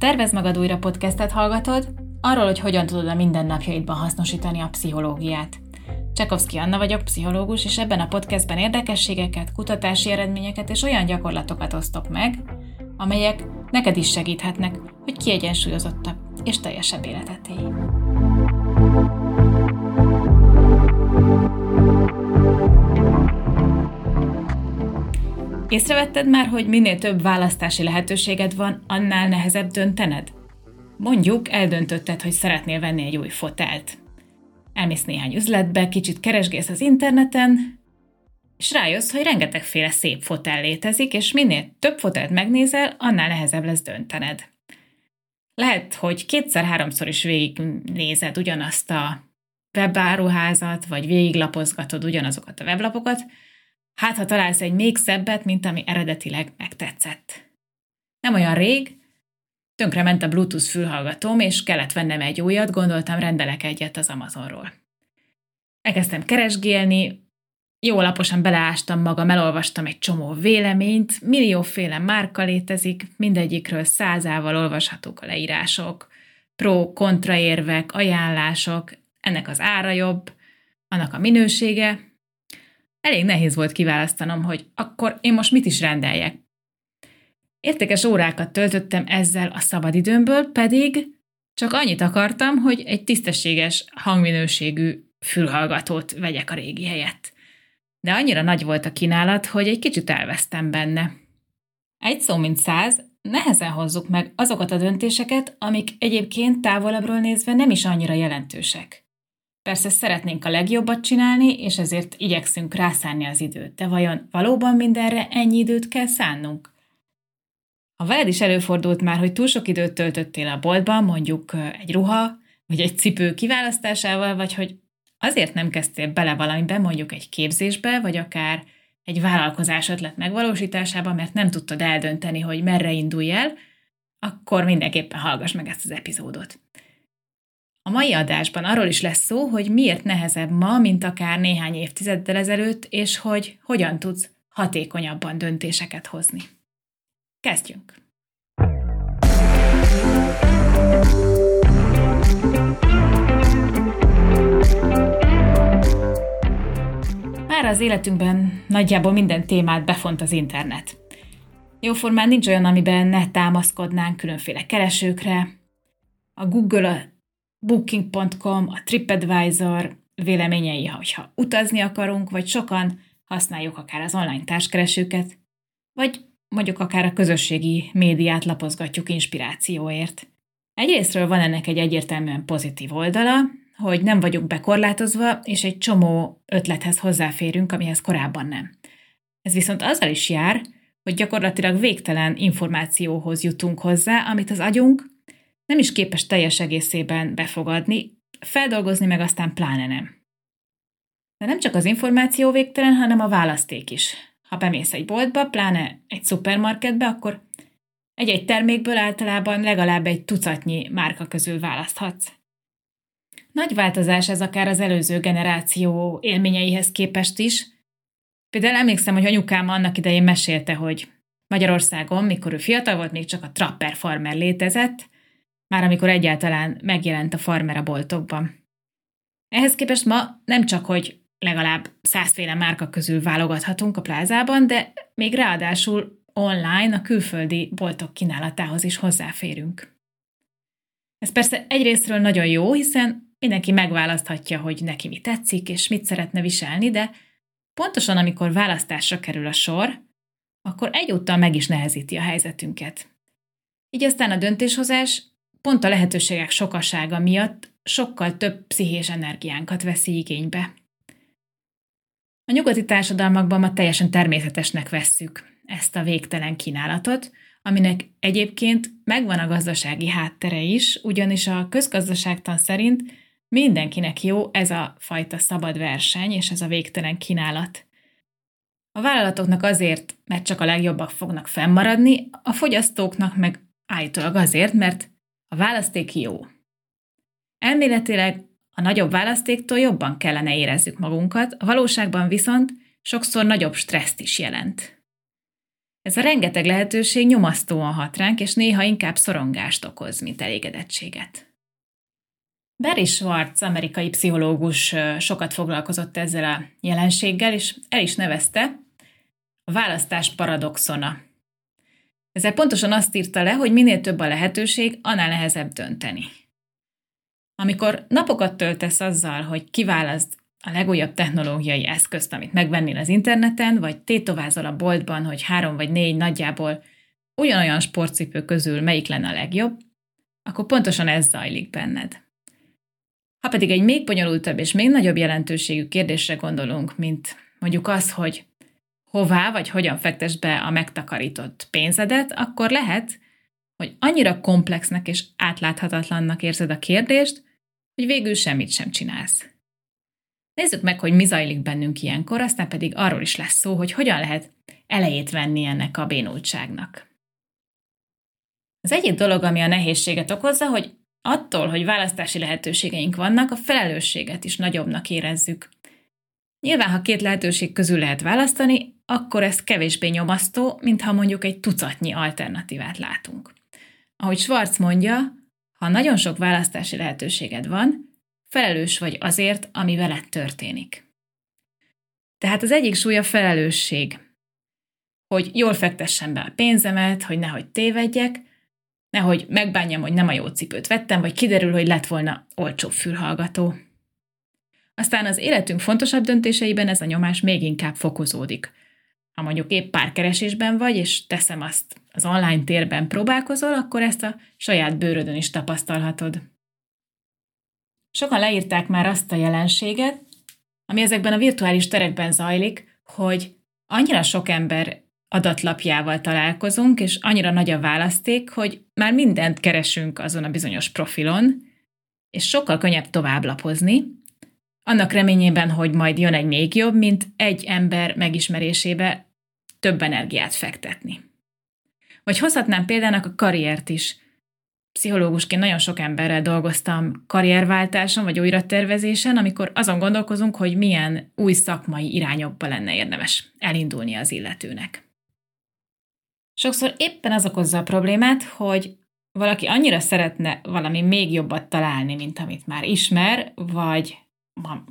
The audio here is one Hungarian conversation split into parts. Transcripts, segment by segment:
Tervez magad újra podcastet hallgatod, arról, hogy hogyan tudod a mindennapjaidban hasznosítani a pszichológiát. Csekovszki Anna vagyok, pszichológus, és ebben a podcastben érdekességeket, kutatási eredményeket és olyan gyakorlatokat osztok meg, amelyek neked is segíthetnek, hogy kiegyensúlyozottabb és teljesebb életet élj. Észrevetted már, hogy minél több választási lehetőséged van, annál nehezebb döntened? Mondjuk eldöntötted, hogy szeretnél venni egy új fotelt. Elmész néhány üzletbe, kicsit keresgélsz az interneten, és rájössz, hogy rengetegféle szép fotel létezik, és minél több fotelt megnézel, annál nehezebb lesz döntened. Lehet, hogy kétszer-háromszor is végignézed ugyanazt a webáruházat, vagy végiglapozgatod ugyanazokat a weblapokat, Hát, ha találsz egy még szebbet, mint ami eredetileg megtetszett. Nem olyan rég, tönkre ment a Bluetooth fülhallgatóm, és kellett vennem egy újat, gondoltam, rendelek egyet az Amazonról. Elkezdtem keresgélni, jó alaposan beleástam magam, elolvastam egy csomó véleményt, millióféle márka létezik, mindegyikről százával olvashatók a leírások, pro-kontraérvek, ajánlások, ennek az ára jobb, annak a minősége, elég nehéz volt kiválasztanom, hogy akkor én most mit is rendeljek. Értékes órákat töltöttem ezzel a szabadidőmből, pedig csak annyit akartam, hogy egy tisztességes hangminőségű fülhallgatót vegyek a régi helyett. De annyira nagy volt a kínálat, hogy egy kicsit elvesztem benne. Egy szó mint száz, nehezen hozzuk meg azokat a döntéseket, amik egyébként távolabbról nézve nem is annyira jelentősek. Persze szeretnénk a legjobbat csinálni, és ezért igyekszünk rászánni az időt, de vajon valóban mindenre ennyi időt kell szánnunk? Ha veled is előfordult már, hogy túl sok időt töltöttél a boltban, mondjuk egy ruha, vagy egy cipő kiválasztásával, vagy hogy azért nem kezdtél bele valamibe, mondjuk egy képzésbe, vagy akár egy vállalkozás ötlet megvalósításába, mert nem tudtad eldönteni, hogy merre indulj el, akkor mindenképpen hallgass meg ezt az epizódot. A mai adásban arról is lesz szó, hogy miért nehezebb ma, mint akár néhány évtizeddel ezelőtt, és hogy hogyan tudsz hatékonyabban döntéseket hozni. Kezdjünk! Már az életünkben nagyjából minden témát befont az internet. Jóformán nincs olyan, amiben ne támaszkodnánk különféle keresőkre. A Google Booking.com, a TripAdvisor véleményei, hogyha utazni akarunk, vagy sokan használjuk akár az online társkeresőket, vagy mondjuk akár a közösségi médiát lapozgatjuk inspirációért. Egyrésztről van ennek egy egyértelműen pozitív oldala, hogy nem vagyunk bekorlátozva, és egy csomó ötlethez hozzáférünk, amihez korábban nem. Ez viszont azzal is jár, hogy gyakorlatilag végtelen információhoz jutunk hozzá, amit az agyunk nem is képes teljes egészében befogadni, feldolgozni meg aztán pláne nem. De nem csak az információ végtelen, hanem a választék is. Ha bemész egy boltba, pláne egy szupermarketbe, akkor egy-egy termékből általában legalább egy tucatnyi márka közül választhatsz. Nagy változás ez akár az előző generáció élményeihez képest is. Például emlékszem, hogy anyukám annak idején mesélte, hogy Magyarországon, mikor ő fiatal volt, még csak a Trapper Farmer létezett, már amikor egyáltalán megjelent a farmer a boltokban. Ehhez képest ma nem csak, hogy legalább százféle márka közül válogathatunk a plázában, de még ráadásul online a külföldi boltok kínálatához is hozzáférünk. Ez persze egyrésztről nagyon jó, hiszen mindenki megválaszthatja, hogy neki mi tetszik és mit szeretne viselni, de pontosan amikor választásra kerül a sor, akkor egyúttal meg is nehezíti a helyzetünket. Így aztán a döntéshozás pont a lehetőségek sokasága miatt sokkal több pszichés energiánkat veszi igénybe. A nyugati társadalmakban ma teljesen természetesnek vesszük ezt a végtelen kínálatot, aminek egyébként megvan a gazdasági háttere is, ugyanis a közgazdaságtan szerint mindenkinek jó ez a fajta szabad verseny és ez a végtelen kínálat. A vállalatoknak azért, mert csak a legjobbak fognak fennmaradni, a fogyasztóknak meg állítólag azért, mert a választék jó. Elméletileg a nagyobb választéktól jobban kellene érezzük magunkat, a valóságban viszont sokszor nagyobb stresszt is jelent. Ez a rengeteg lehetőség nyomasztóan hat ránk, és néha inkább szorongást okoz, mint elégedettséget. Barry Schwartz, amerikai pszichológus sokat foglalkozott ezzel a jelenséggel, és el is nevezte a választás paradoxona. Ezzel pontosan azt írta le, hogy minél több a lehetőség, annál nehezebb dönteni. Amikor napokat töltesz azzal, hogy kiválaszt a legújabb technológiai eszközt, amit megvennél az interneten, vagy tétovázol a boltban, hogy három vagy négy nagyjából ugyanolyan sportcipő közül melyik lenne a legjobb, akkor pontosan ez zajlik benned. Ha pedig egy még bonyolultabb és még nagyobb jelentőségű kérdésre gondolunk, mint mondjuk az, hogy hová vagy hogyan fektes be a megtakarított pénzedet, akkor lehet, hogy annyira komplexnek és átláthatatlannak érzed a kérdést, hogy végül semmit sem csinálsz. Nézzük meg, hogy mi zajlik bennünk ilyenkor, aztán pedig arról is lesz szó, hogy hogyan lehet elejét venni ennek a bénultságnak. Az egyik dolog, ami a nehézséget okozza, hogy attól, hogy választási lehetőségeink vannak, a felelősséget is nagyobbnak érezzük. Nyilván, ha két lehetőség közül lehet választani, akkor ez kevésbé nyomasztó, mint ha mondjuk egy tucatnyi alternatívát látunk. Ahogy Schwarz mondja, ha nagyon sok választási lehetőséged van, felelős vagy azért, ami veled történik. Tehát az egyik súlya felelősség, hogy jól fektessem be a pénzemet, hogy nehogy tévedjek, nehogy megbánjam, hogy nem a jó cipőt vettem, vagy kiderül, hogy lett volna olcsó fülhallgató. Aztán az életünk fontosabb döntéseiben ez a nyomás még inkább fokozódik. Ha mondjuk épp párkeresésben vagy, és teszem azt az online térben próbálkozol, akkor ezt a saját bőrödön is tapasztalhatod. Sokan leírták már azt a jelenséget, ami ezekben a virtuális terekben zajlik, hogy annyira sok ember adatlapjával találkozunk, és annyira nagy a választék, hogy már mindent keresünk azon a bizonyos profilon, és sokkal könnyebb tovább lapozni, annak reményében, hogy majd jön egy még jobb, mint egy ember megismerésébe több energiát fektetni. Vagy hozhatnám példának a karriert is. Pszichológusként nagyon sok emberrel dolgoztam karrierváltáson vagy újratervezésen, amikor azon gondolkozunk, hogy milyen új szakmai irányokba lenne érdemes elindulni az illetőnek. Sokszor éppen az okozza a problémát, hogy valaki annyira szeretne valami még jobbat találni, mint amit már ismer, vagy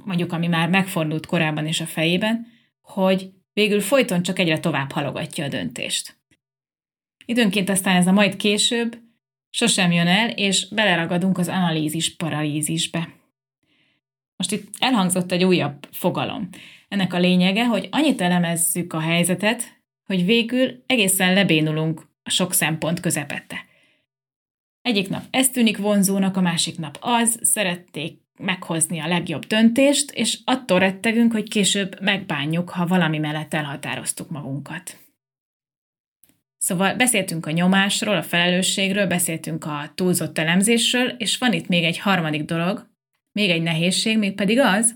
mondjuk ami már megfordult korábban is a fejében, hogy végül folyton csak egyre tovább halogatja a döntést. Időnként aztán ez a majd később sosem jön el, és beleragadunk az analízis paralízisbe. Most itt elhangzott egy újabb fogalom. Ennek a lényege, hogy annyit elemezzük a helyzetet, hogy végül egészen lebénulunk a sok szempont közepette. Egyik nap ez tűnik vonzónak, a másik nap az, szerették meghozni a legjobb döntést, és attól rettegünk, hogy később megbánjuk, ha valami mellett elhatároztuk magunkat. Szóval beszéltünk a nyomásról, a felelősségről, beszéltünk a túlzott elemzésről, és van itt még egy harmadik dolog, még egy nehézség, még pedig az,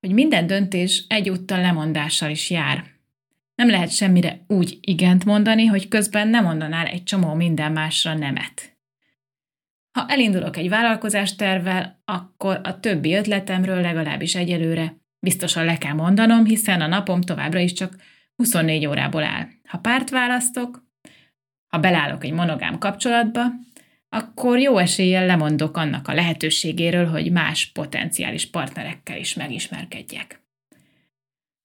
hogy minden döntés egyúttal lemondással is jár. Nem lehet semmire úgy igent mondani, hogy közben nem mondanál egy csomó minden másra nemet. Ha elindulok egy vállalkozás tervvel, akkor a többi ötletemről legalábbis egyelőre biztosan le kell mondanom, hiszen a napom továbbra is csak 24 órából áll. Ha párt választok, ha belállok egy monogám kapcsolatba, akkor jó eséllyel lemondok annak a lehetőségéről, hogy más potenciális partnerekkel is megismerkedjek.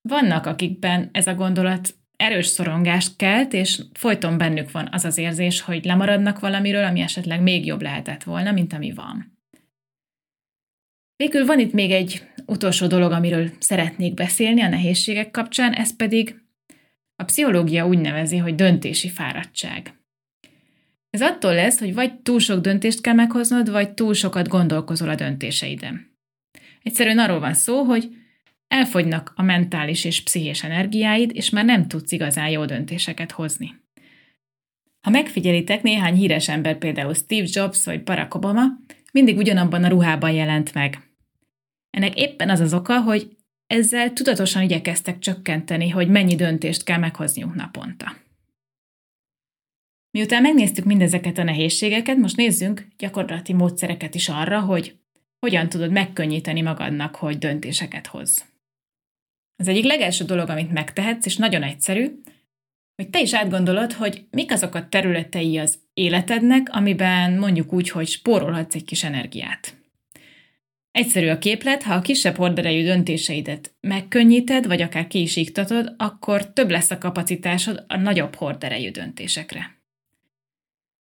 Vannak, akikben ez a gondolat erős szorongást kelt, és folyton bennük van az az érzés, hogy lemaradnak valamiről, ami esetleg még jobb lehetett volna, mint ami van. Végül van itt még egy utolsó dolog, amiről szeretnék beszélni a nehézségek kapcsán, ez pedig a pszichológia úgy nevezi, hogy döntési fáradtság. Ez attól lesz, hogy vagy túl sok döntést kell meghoznod, vagy túl sokat gondolkozol a döntéseiden. Egyszerűen arról van szó, hogy elfogynak a mentális és pszichés energiáid, és már nem tudsz igazán jó döntéseket hozni. Ha megfigyelitek, néhány híres ember, például Steve Jobs vagy Barack Obama, mindig ugyanabban a ruhában jelent meg. Ennek éppen az az oka, hogy ezzel tudatosan igyekeztek csökkenteni, hogy mennyi döntést kell meghozniuk naponta. Miután megnéztük mindezeket a nehézségeket, most nézzünk gyakorlati módszereket is arra, hogy hogyan tudod megkönnyíteni magadnak, hogy döntéseket hozz. Az egyik legelső dolog, amit megtehetsz, és nagyon egyszerű, hogy te is átgondolod, hogy mik azok a területei az életednek, amiben mondjuk úgy, hogy spórolhatsz egy kis energiát. Egyszerű a képlet, ha a kisebb horderejű döntéseidet megkönnyíted, vagy akár ki is iktatod, akkor több lesz a kapacitásod a nagyobb horderejű döntésekre.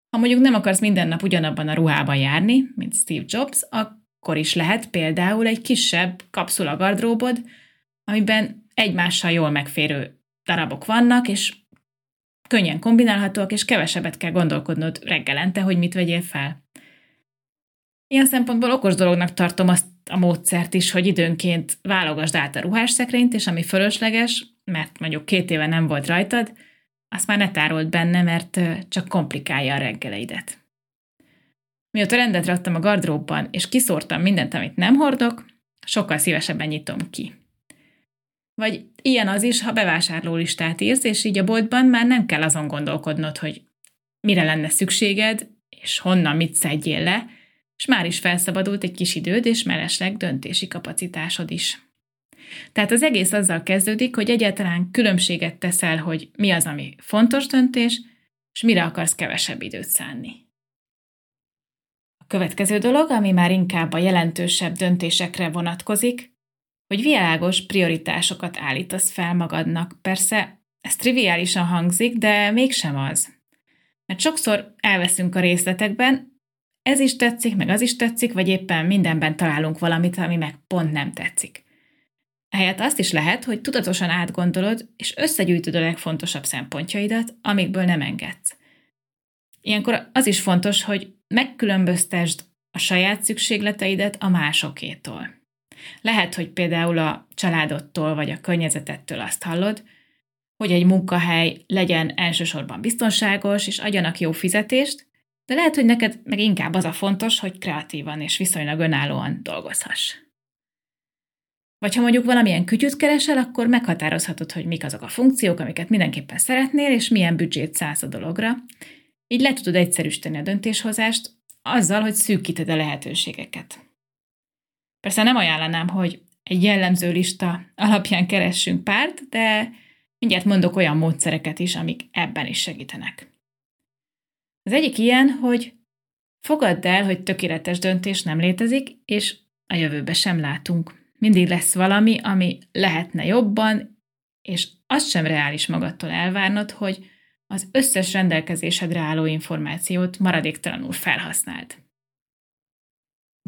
Ha mondjuk nem akarsz minden nap ugyanabban a ruhában járni, mint Steve Jobs, akkor is lehet például egy kisebb kapszula gardróbod, amiben egymással jól megférő darabok vannak, és könnyen kombinálhatóak, és kevesebbet kell gondolkodnod reggelente, hogy mit vegyél fel. Ilyen szempontból okos dolognak tartom azt a módszert is, hogy időnként válogasd át a ruhásszekrényt, és ami fölösleges, mert mondjuk két éve nem volt rajtad, azt már ne tárolt benne, mert csak komplikálja a reggeleidet. Mióta rendet raktam a gardróbban, és kiszórtam mindent, amit nem hordok, sokkal szívesebben nyitom ki. Vagy ilyen az is, ha bevásárlólistát írsz, és így a boltban már nem kell azon gondolkodnod, hogy mire lenne szükséged, és honnan mit szedjél le, és már is felszabadult egy kis időd, és mellesleg döntési kapacitásod is. Tehát az egész azzal kezdődik, hogy egyáltalán különbséget teszel, hogy mi az, ami fontos döntés, és mire akarsz kevesebb időt szánni. A következő dolog, ami már inkább a jelentősebb döntésekre vonatkozik, hogy világos prioritásokat állítasz fel magadnak. Persze ez triviálisan hangzik, de mégsem az. Mert sokszor elveszünk a részletekben, ez is tetszik, meg az is tetszik, vagy éppen mindenben találunk valamit, ami meg pont nem tetszik. Ehelyett azt is lehet, hogy tudatosan átgondolod, és összegyűjtöd a legfontosabb szempontjaidat, amikből nem engedsz. Ilyenkor az is fontos, hogy megkülönböztesd a saját szükségleteidet a másokétól. Lehet, hogy például a családodtól vagy a környezetettől azt hallod, hogy egy munkahely legyen elsősorban biztonságos, és adjanak jó fizetést, de lehet, hogy neked meg inkább az a fontos, hogy kreatívan és viszonylag önállóan dolgozhass. Vagy ha mondjuk valamilyen kütyüt keresel, akkor meghatározhatod, hogy mik azok a funkciók, amiket mindenképpen szeretnél, és milyen büdzsét szállsz a dologra. Így le tudod egyszerűsíteni a döntéshozást, azzal, hogy szűkíted a lehetőségeket. Persze nem ajánlanám, hogy egy jellemző lista alapján keressünk párt, de mindjárt mondok olyan módszereket is, amik ebben is segítenek. Az egyik ilyen, hogy fogadd el, hogy tökéletes döntés nem létezik, és a jövőbe sem látunk. Mindig lesz valami, ami lehetne jobban, és azt sem reális magadtól elvárnod, hogy az összes rendelkezésedre álló információt maradéktalanul felhasználd.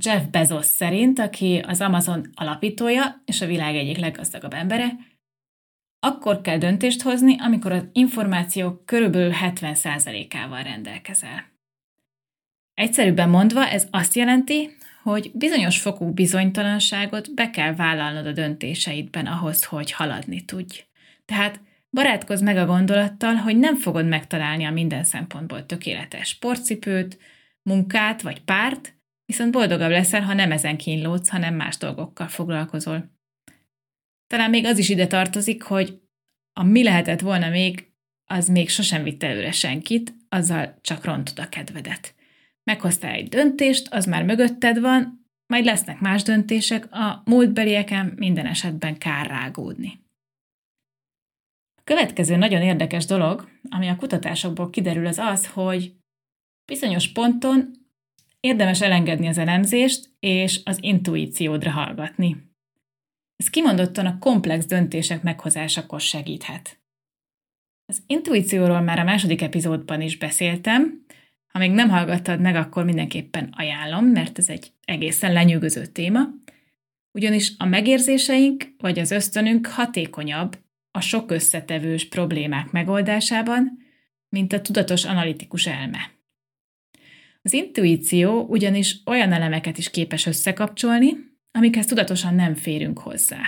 Jeff Bezos szerint, aki az Amazon alapítója és a világ egyik leggazdagabb embere, akkor kell döntést hozni, amikor az információk körülbelül 70%-ával rendelkezel. Egyszerűbben mondva ez azt jelenti, hogy bizonyos fokú bizonytalanságot be kell vállalnod a döntéseidben ahhoz, hogy haladni tudj. Tehát barátkozz meg a gondolattal, hogy nem fogod megtalálni a minden szempontból tökéletes sportcipőt, munkát vagy párt, viszont boldogabb leszel, ha nem ezen kínlódsz, hanem más dolgokkal foglalkozol. Talán még az is ide tartozik, hogy a mi lehetett volna még, az még sosem vitt előre senkit, azzal csak rontod a kedvedet. Meghoztál egy döntést, az már mögötted van, majd lesznek más döntések, a múltbelieken minden esetben kár rágódni. A következő nagyon érdekes dolog, ami a kutatásokból kiderül, az az, hogy bizonyos ponton érdemes elengedni az elemzést és az intuíciódra hallgatni. Ez kimondottan a komplex döntések meghozásakor segíthet. Az intuícióról már a második epizódban is beszéltem, ha még nem hallgattad meg, akkor mindenképpen ajánlom, mert ez egy egészen lenyűgöző téma, ugyanis a megérzéseink vagy az ösztönünk hatékonyabb a sok összetevős problémák megoldásában, mint a tudatos analitikus elme. Az intuíció ugyanis olyan elemeket is képes összekapcsolni, amikhez tudatosan nem férünk hozzá.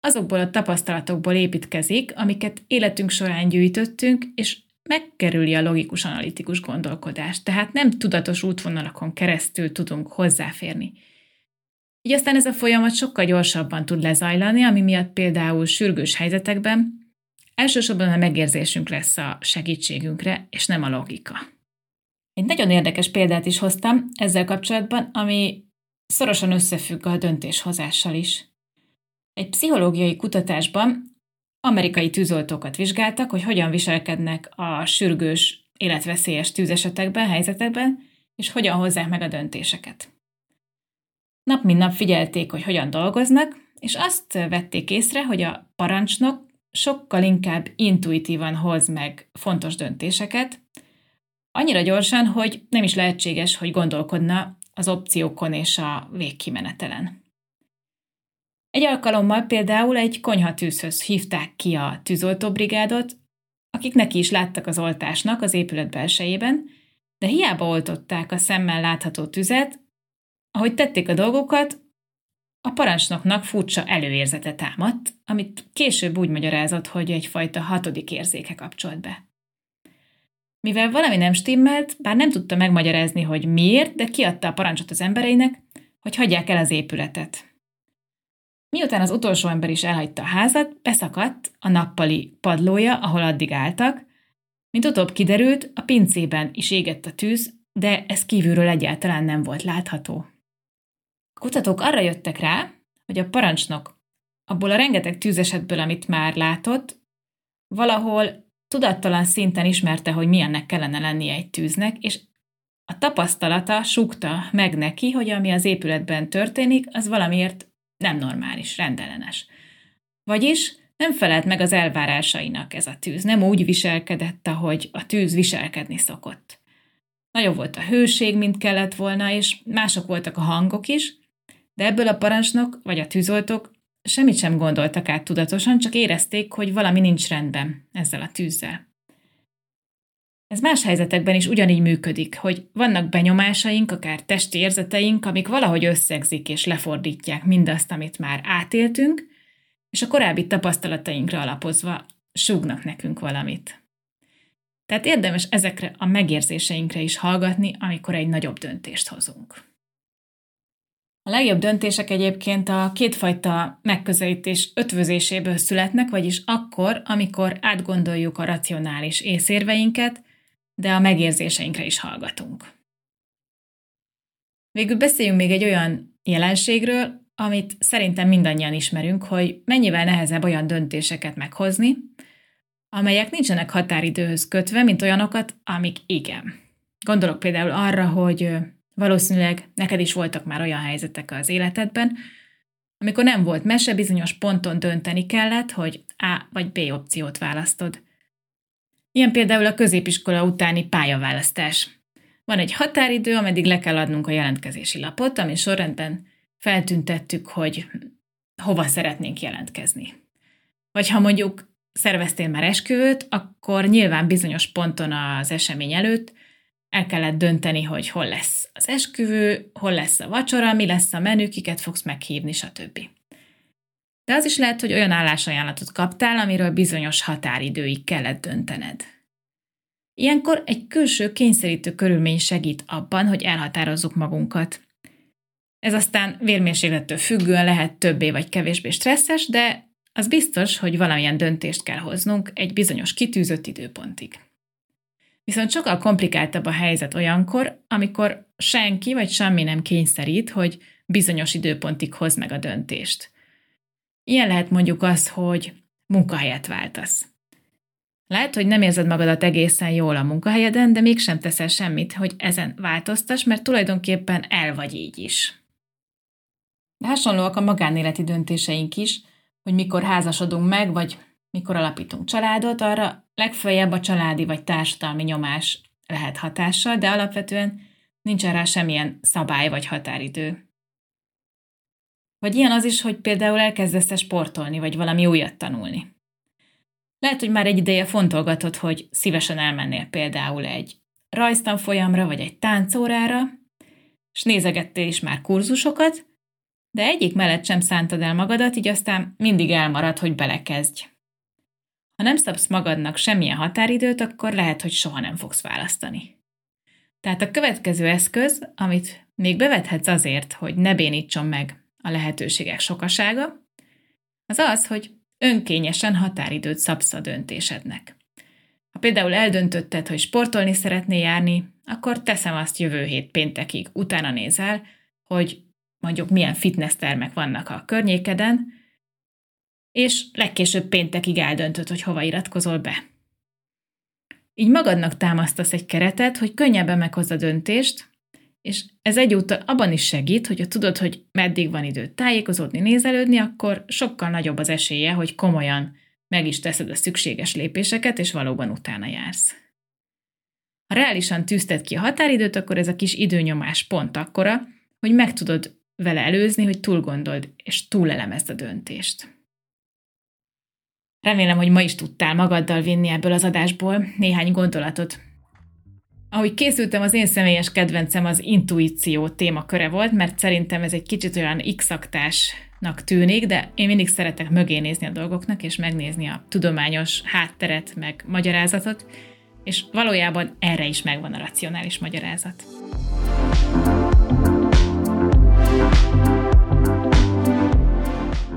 Azokból a tapasztalatokból építkezik, amiket életünk során gyűjtöttünk, és megkerüli a logikus analitikus gondolkodást, tehát nem tudatos útvonalakon keresztül tudunk hozzáférni. Így aztán ez a folyamat sokkal gyorsabban tud lezajlani, ami miatt például sürgős helyzetekben elsősorban a megérzésünk lesz a segítségünkre, és nem a logika. Egy nagyon érdekes példát is hoztam ezzel kapcsolatban, ami szorosan összefügg a döntéshozással is. Egy pszichológiai kutatásban amerikai tűzoltókat vizsgáltak, hogy hogyan viselkednek a sürgős, életveszélyes tűzesetekben, helyzetekben, és hogyan hozzák meg a döntéseket. Nap mint nap figyelték, hogy hogyan dolgoznak, és azt vették észre, hogy a parancsnok sokkal inkább intuitívan hoz meg fontos döntéseket, annyira gyorsan, hogy nem is lehetséges, hogy gondolkodna az opciókon és a végkimenetelen. Egy alkalommal például egy konyhatűzhöz hívták ki a tűzoltóbrigádot, akik neki is láttak az oltásnak az épület belsejében, de hiába oltották a szemmel látható tüzet, ahogy tették a dolgokat, a parancsnoknak furcsa előérzete támadt, amit később úgy magyarázott, hogy egyfajta hatodik érzéke kapcsolt be. Mivel valami nem stimmelt, bár nem tudta megmagyarázni, hogy miért, de kiadta a parancsot az embereinek, hogy hagyják el az épületet. Miután az utolsó ember is elhagyta a házat, beszakadt a nappali padlója, ahol addig álltak, mint utóbb kiderült, a pincében is égett a tűz, de ez kívülről egyáltalán nem volt látható. A kutatók arra jöttek rá, hogy a parancsnok abból a rengeteg tűzesetből, amit már látott, valahol tudattalan szinten ismerte, hogy milyennek kellene lennie egy tűznek, és a tapasztalata sukta meg neki, hogy ami az épületben történik, az valamiért nem normális, rendellenes. Vagyis nem felelt meg az elvárásainak ez a tűz, nem úgy viselkedett, ahogy a tűz viselkedni szokott. Nagyobb volt a hőség, mint kellett volna, és mások voltak a hangok is, de ebből a parancsnok vagy a tűzoltók semmit sem gondoltak át tudatosan, csak érezték, hogy valami nincs rendben ezzel a tűzzel. Ez más helyzetekben is ugyanígy működik, hogy vannak benyomásaink, akár testi érzeteink, amik valahogy összegzik és lefordítják mindazt, amit már átéltünk, és a korábbi tapasztalatainkra alapozva súgnak nekünk valamit. Tehát érdemes ezekre a megérzéseinkre is hallgatni, amikor egy nagyobb döntést hozunk. A legjobb döntések egyébként a kétfajta megközelítés ötvözéséből születnek, vagyis akkor, amikor átgondoljuk a racionális észérveinket, de a megérzéseinkre is hallgatunk. Végül beszéljünk még egy olyan jelenségről, amit szerintem mindannyian ismerünk, hogy mennyivel nehezebb olyan döntéseket meghozni, amelyek nincsenek határidőhöz kötve, mint olyanokat, amik igen. Gondolok például arra, hogy valószínűleg neked is voltak már olyan helyzetek az életedben, amikor nem volt mese, bizonyos ponton dönteni kellett, hogy A vagy B opciót választod. Ilyen például a középiskola utáni pályaválasztás. Van egy határidő, ameddig le kell adnunk a jelentkezési lapot, ami sorrendben feltüntettük, hogy hova szeretnénk jelentkezni. Vagy ha mondjuk szerveztél már esküvőt, akkor nyilván bizonyos ponton az esemény előtt el kellett dönteni, hogy hol lesz az esküvő, hol lesz a vacsora, mi lesz a menü, kiket fogsz meghívni, stb. De az is lehet, hogy olyan állásajánlatot kaptál, amiről bizonyos határidőig kellett döntened. Ilyenkor egy külső kényszerítő körülmény segít abban, hogy elhatározzuk magunkat. Ez aztán vérmérséklettől függően lehet többé vagy kevésbé stresszes, de az biztos, hogy valamilyen döntést kell hoznunk egy bizonyos kitűzött időpontig. Viszont sokkal komplikáltabb a helyzet olyankor, amikor senki vagy semmi nem kényszerít, hogy bizonyos időpontig hoz meg a döntést. Ilyen lehet mondjuk az, hogy munkahelyet váltasz. Lehet, hogy nem érzed magadat egészen jól a munkahelyeden, de mégsem teszel semmit, hogy ezen változtas, mert tulajdonképpen el vagy így is. De hasonlóak a magánéleti döntéseink is, hogy mikor házasodunk meg, vagy mikor alapítunk családot, arra legfeljebb a családi vagy társadalmi nyomás lehet hatással, de alapvetően nincs rá semmilyen szabály vagy határidő. Vagy ilyen az is, hogy például elkezdesz sportolni, vagy valami újat tanulni. Lehet, hogy már egy ideje fontolgatod, hogy szívesen elmennél például egy rajztanfolyamra, vagy egy táncórára, és nézegettél is már kurzusokat, de egyik mellett sem szántad el magadat, így aztán mindig elmarad, hogy belekezdj. Ha nem szabsz magadnak semmilyen határidőt, akkor lehet, hogy soha nem fogsz választani. Tehát a következő eszköz, amit még bevethetsz azért, hogy ne bénítson meg a lehetőségek sokasága, az az, hogy önkényesen határidőt szabsz a döntésednek. Ha például eldöntötted, hogy sportolni szeretnél járni, akkor teszem azt jövő hét péntekig, utána nézel, hogy mondjuk milyen fitness termek vannak a környékeden, és legkésőbb péntekig eldöntöd, hogy hova iratkozol be. Így magadnak támasztasz egy keretet, hogy könnyebben meghozd a döntést, és ez egyúttal abban is segít, hogy ha tudod, hogy meddig van időt tájékozódni, nézelődni, akkor sokkal nagyobb az esélye, hogy komolyan meg is teszed a szükséges lépéseket, és valóban utána jársz. Ha reálisan tűzted ki a határidőt, akkor ez a kis időnyomás pont akkora, hogy meg tudod vele előzni, hogy túl gondold és túlelemezd a döntést. Remélem, hogy ma is tudtál magaddal vinni ebből az adásból néhány gondolatot. Ahogy készültem, az én személyes kedvencem az intuíció témaköre volt, mert szerintem ez egy kicsit olyan x tűnik, de én mindig szeretek mögé nézni a dolgoknak, és megnézni a tudományos hátteret, meg magyarázatot, és valójában erre is megvan a racionális magyarázat.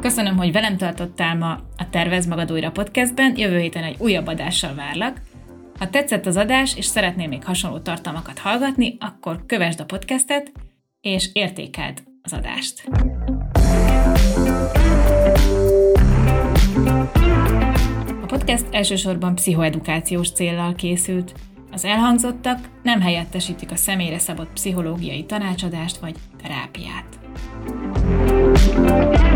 Köszönöm, hogy velem tartottál ma a Tervez Magad Újra podcastben, jövő héten egy újabb adással várlak. Ha tetszett az adás, és szeretnél még hasonló tartalmakat hallgatni, akkor kövesd a podcastet, és értékeld az adást. A podcast elsősorban pszichoedukációs céllal készült. Az elhangzottak nem helyettesítik a személyre szabott pszichológiai tanácsadást vagy terápiát. thank you